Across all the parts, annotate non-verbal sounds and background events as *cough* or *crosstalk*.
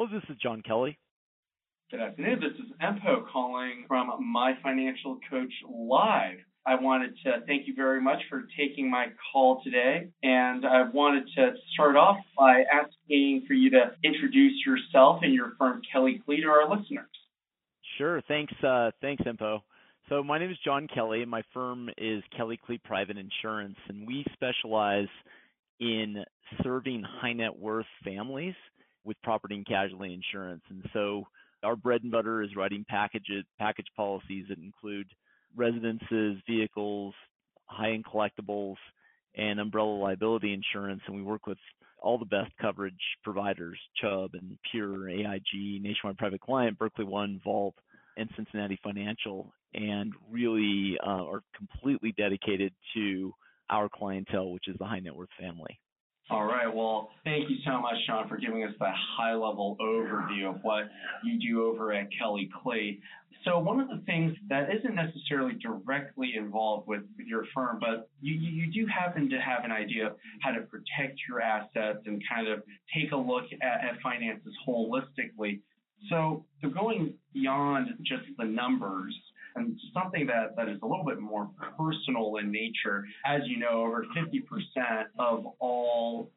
Hello, this is John Kelly. Good afternoon. This is Empo calling from My Financial Coach Live. I wanted to thank you very much for taking my call today. And I wanted to start off by asking for you to introduce yourself and your firm, Kelly Clee, to our listeners. Sure. Thanks, uh, thanks, Empo. So my name is John Kelly, and my firm is Kelly Clee Private Insurance, and we specialize in serving high net worth families with property and casualty insurance. And so our bread and butter is writing packages, package policies that include residences, vehicles, high-end collectibles, and umbrella liability insurance. And we work with all the best coverage providers, Chubb and Pure, AIG, Nationwide Private Client, Berkley One, Vault, and Cincinnati Financial, and really uh, are completely dedicated to our clientele, which is the high net worth family. All right. Well, thank you so much, Sean, for giving us that high level overview of what you do over at Kelly Clay. So one of the things that isn't necessarily directly involved with your firm, but you, you do happen to have an idea of how to protect your assets and kind of take a look at, at finances holistically. So, so going beyond just the numbers, and something that, that is a little bit more personal in nature. As you know, over 50% of all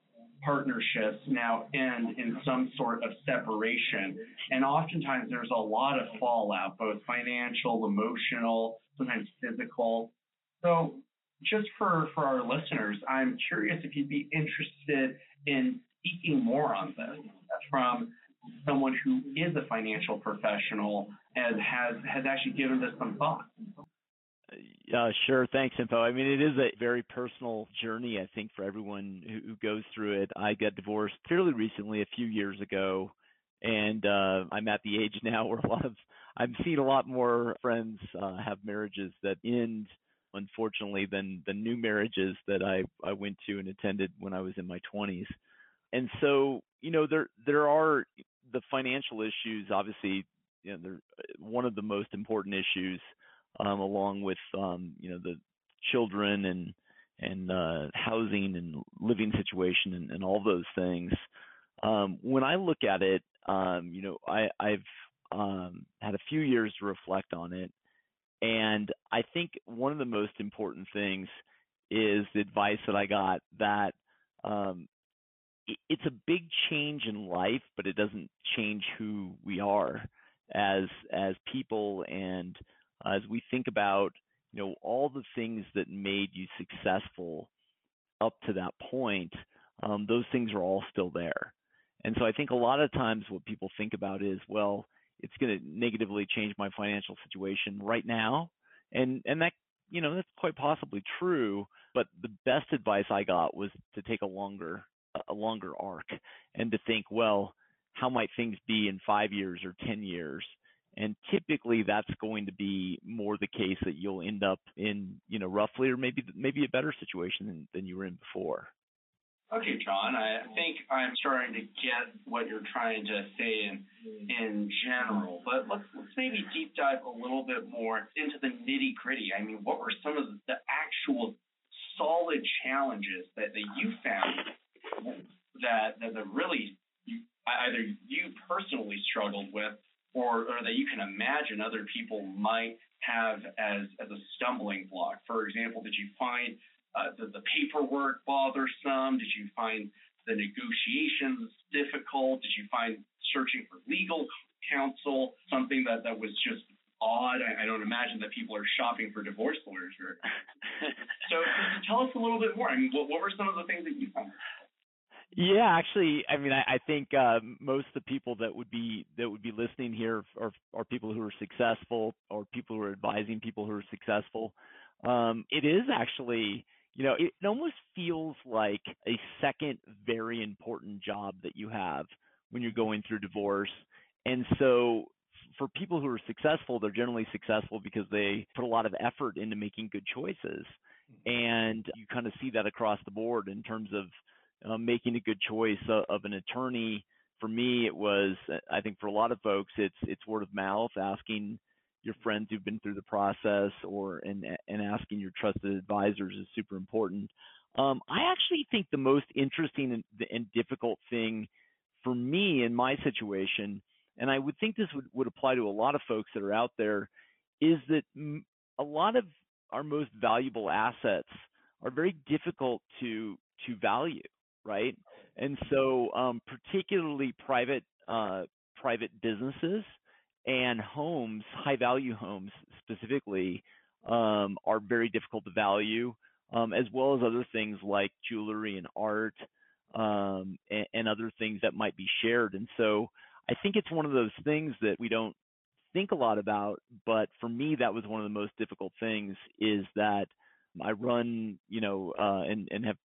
partnerships now end in some sort of separation. And oftentimes there's a lot of fallout, both financial, emotional, sometimes physical. So just for, for our listeners, I'm curious if you'd be interested in speaking more on this from someone who is a financial professional and has has actually given this some thought. Uh, sure. Thanks, Info. I mean, it is a very personal journey, I think, for everyone who, who goes through it. I got divorced fairly recently, a few years ago, and uh, I'm at the age *laughs* now where a lot of I'm seeing a lot more friends uh, have marriages that end, unfortunately, than the new marriages that I I went to and attended when I was in my 20s. And so, you know, there there are financial issues. Obviously, you know, they're one of the most important issues, um, along with um, you know the children and and uh, housing and living situation and, and all those things. Um, when I look at it, um, you know, I, I've um, had a few years to reflect on it, and I think one of the most important things is the advice that I got that um, it's a big change in life, but it doesn't change who we are as as people. And as we think about you know all the things that made you successful up to that point um, those things are all still there. And so i think a lot of times what people think about is well it's going to negatively change my financial situation right now. And and that you know that's quite possibly true but the best advice i got was to take a longer a longer arc and to think well how might things be in five years or 10 years? And typically that's going to be more the case that you'll end up in, you know, roughly or maybe maybe a better situation than, than you were in before. Okay, John, I think I'm starting to get what you're trying to say in in general, but let's let's maybe deep dive a little bit more into the nitty gritty. I mean, what were some of the actual solid challenges that, that you found that, that that really either you personally struggled with or, or that you can imagine other people might have as, as a stumbling block. For example, did you find uh, the, the paperwork bothersome? Did you find the negotiations difficult? Did you find searching for legal counsel something that, that was just odd? I, I don't imagine that people are shopping for divorce lawyers. *laughs* so tell us a little bit more. I mean, what, what were some of the things that you found? Yeah, actually, I mean, I, I think uh, most of the people that would be that would be listening here are are people who are successful or people who are advising people who are successful. Um, it is actually, you know, it, it almost feels like a second very important job that you have when you're going through divorce. And so, for people who are successful, they're generally successful because they put a lot of effort into making good choices, and you kind of see that across the board in terms of um, making a good choice of, an attorney. For me, it was, I think for a lot of folks, it's it's word of mouth, asking your friends who've been through the process, or and and asking your trusted advisors is super important. Um, I actually think the most interesting and, and difficult thing for me in my situation, and I would think this would, would apply to a lot of folks that are out there, is that a lot of our most valuable assets are very difficult to to value, right? And so, um, particularly private uh, private businesses and homes, high value homes specifically, um, are very difficult to value, um, as well as other things like jewelry and art um, and, and other things that might be shared. And so, I think it's one of those things that we don't think a lot about, but for me, that was one of the most difficult things is that I run, you know, uh, and, and have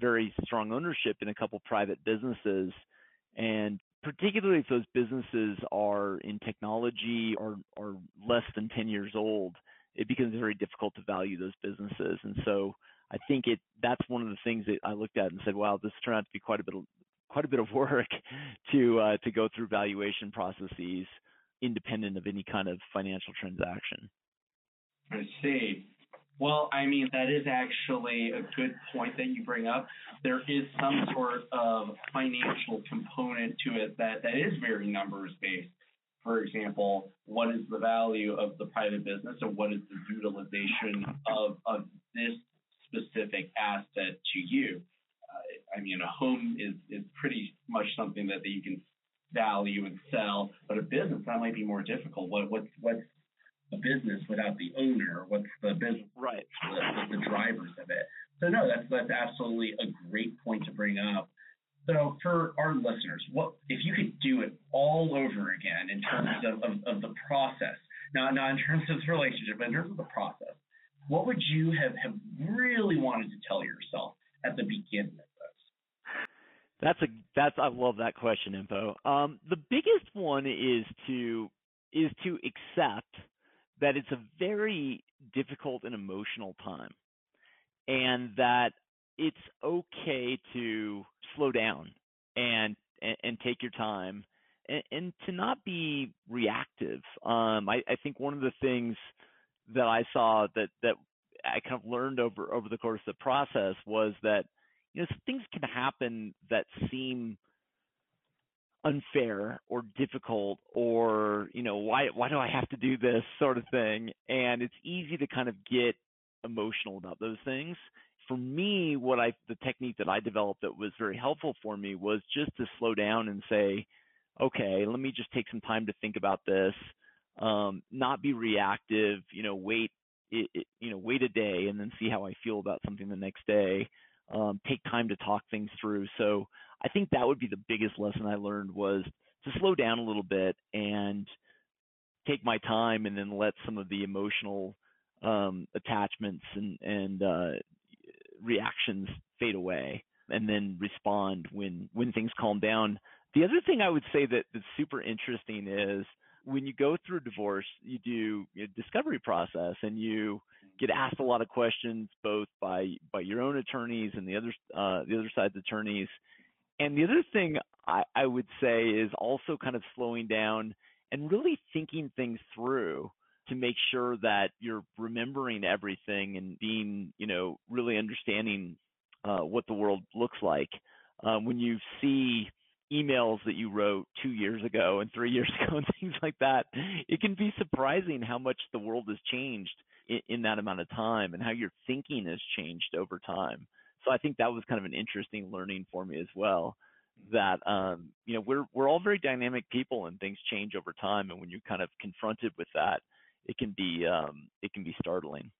very strong ownership in a couple private businesses. And particularly if those businesses are in technology or, or less than 10 years old, it becomes very difficult to value those businesses. And so I think it that's one of the things that I looked at and said, wow, this turned out to be quite a bit of quite a bit of work *laughs* to uh, to go through valuation processes independent of any kind of financial transaction. I see. Well, I mean, that is actually a good point that you bring up. There is some sort of financial component to it that, that is very numbers based. For example, what is the value of the private business and what is the utilization of, of this specific asset to you? Uh, I mean, a home is, is pretty much something that, that you can value and sell, but a business that might be more difficult. What what's what's a business without the owner? What's the business? Right. The, the, drivers of it. So no, that's that's absolutely a great point to bring up. So for our listeners, what if you could do it all over again in terms of, of, of the process? Not not in terms of the relationship, but in terms of the process. What would you have, have really wanted to tell yourself at the beginning of this? that's a that's I love that question, info. Um, the biggest one is to is to accept that it's a very difficult and emotional time, and that it's okay to slow down and and, and take your time and, and, to not be reactive. Um, I, I think one of the things that I saw that that I kind of learned over over the course of the process was that you know, things can happen that seem unfair or difficult or you know why why do I have to do this sort of thing and it's easy to kind of get emotional about those things for me what I the technique that I developed that was very helpful for me was just to slow down and say okay let me just take some time to think about this um, not be reactive you know wait it, it, you know wait a day and then see how I feel about something the next day um, take time to talk things through. So I think that would be the biggest lesson I learned was to slow down a little bit and take my time and then let some of the emotional um, attachments and, and uh, reactions fade away and then respond when when things calm down. The other thing I would say that that's super interesting is when you go through divorce, you do a discovery process and you get asked a lot of questions both by by your own attorneys and the other uh, the other side's attorneys. And the other thing I, I would say is also kind of slowing down and really thinking things through to make sure that you're remembering everything and being, you know, really understanding uh, what the world looks like. Um, when you see emails that you wrote two years ago and three *laughs* years ago and things like that, it can be surprising how much the world has changed in, in that amount of time and how your thinking has changed over time. So I think that was kind of an interesting learning for me as well. That um, you know we're we're all very dynamic people and things change over time, and when you're kind of confronted with that, it can be um, it can be startling.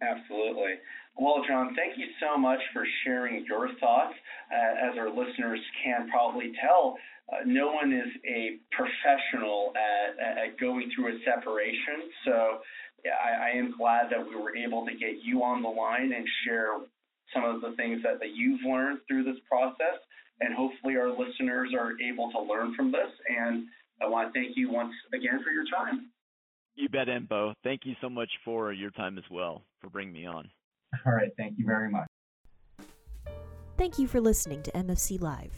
Absolutely. Well, John, thank you so much for sharing your thoughts. Uh, as our listeners can probably tell, uh, no one is a professional at, at going through a separation. So I, I am glad that we were able to get you on the line and share some of the things that, that you've learned through this process. And hopefully, our listeners are able to learn from this. And I want to thank you once again for your time. You bet, Empo. Thank you so much for your time as well, for bringing me on. All right. Thank you very much. Thank you for listening to MFC Live.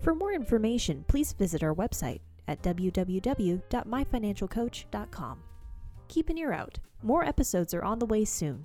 For more information, please visit our website at www.myfinancialcoach.com. Keep an ear out. More episodes are on the way soon.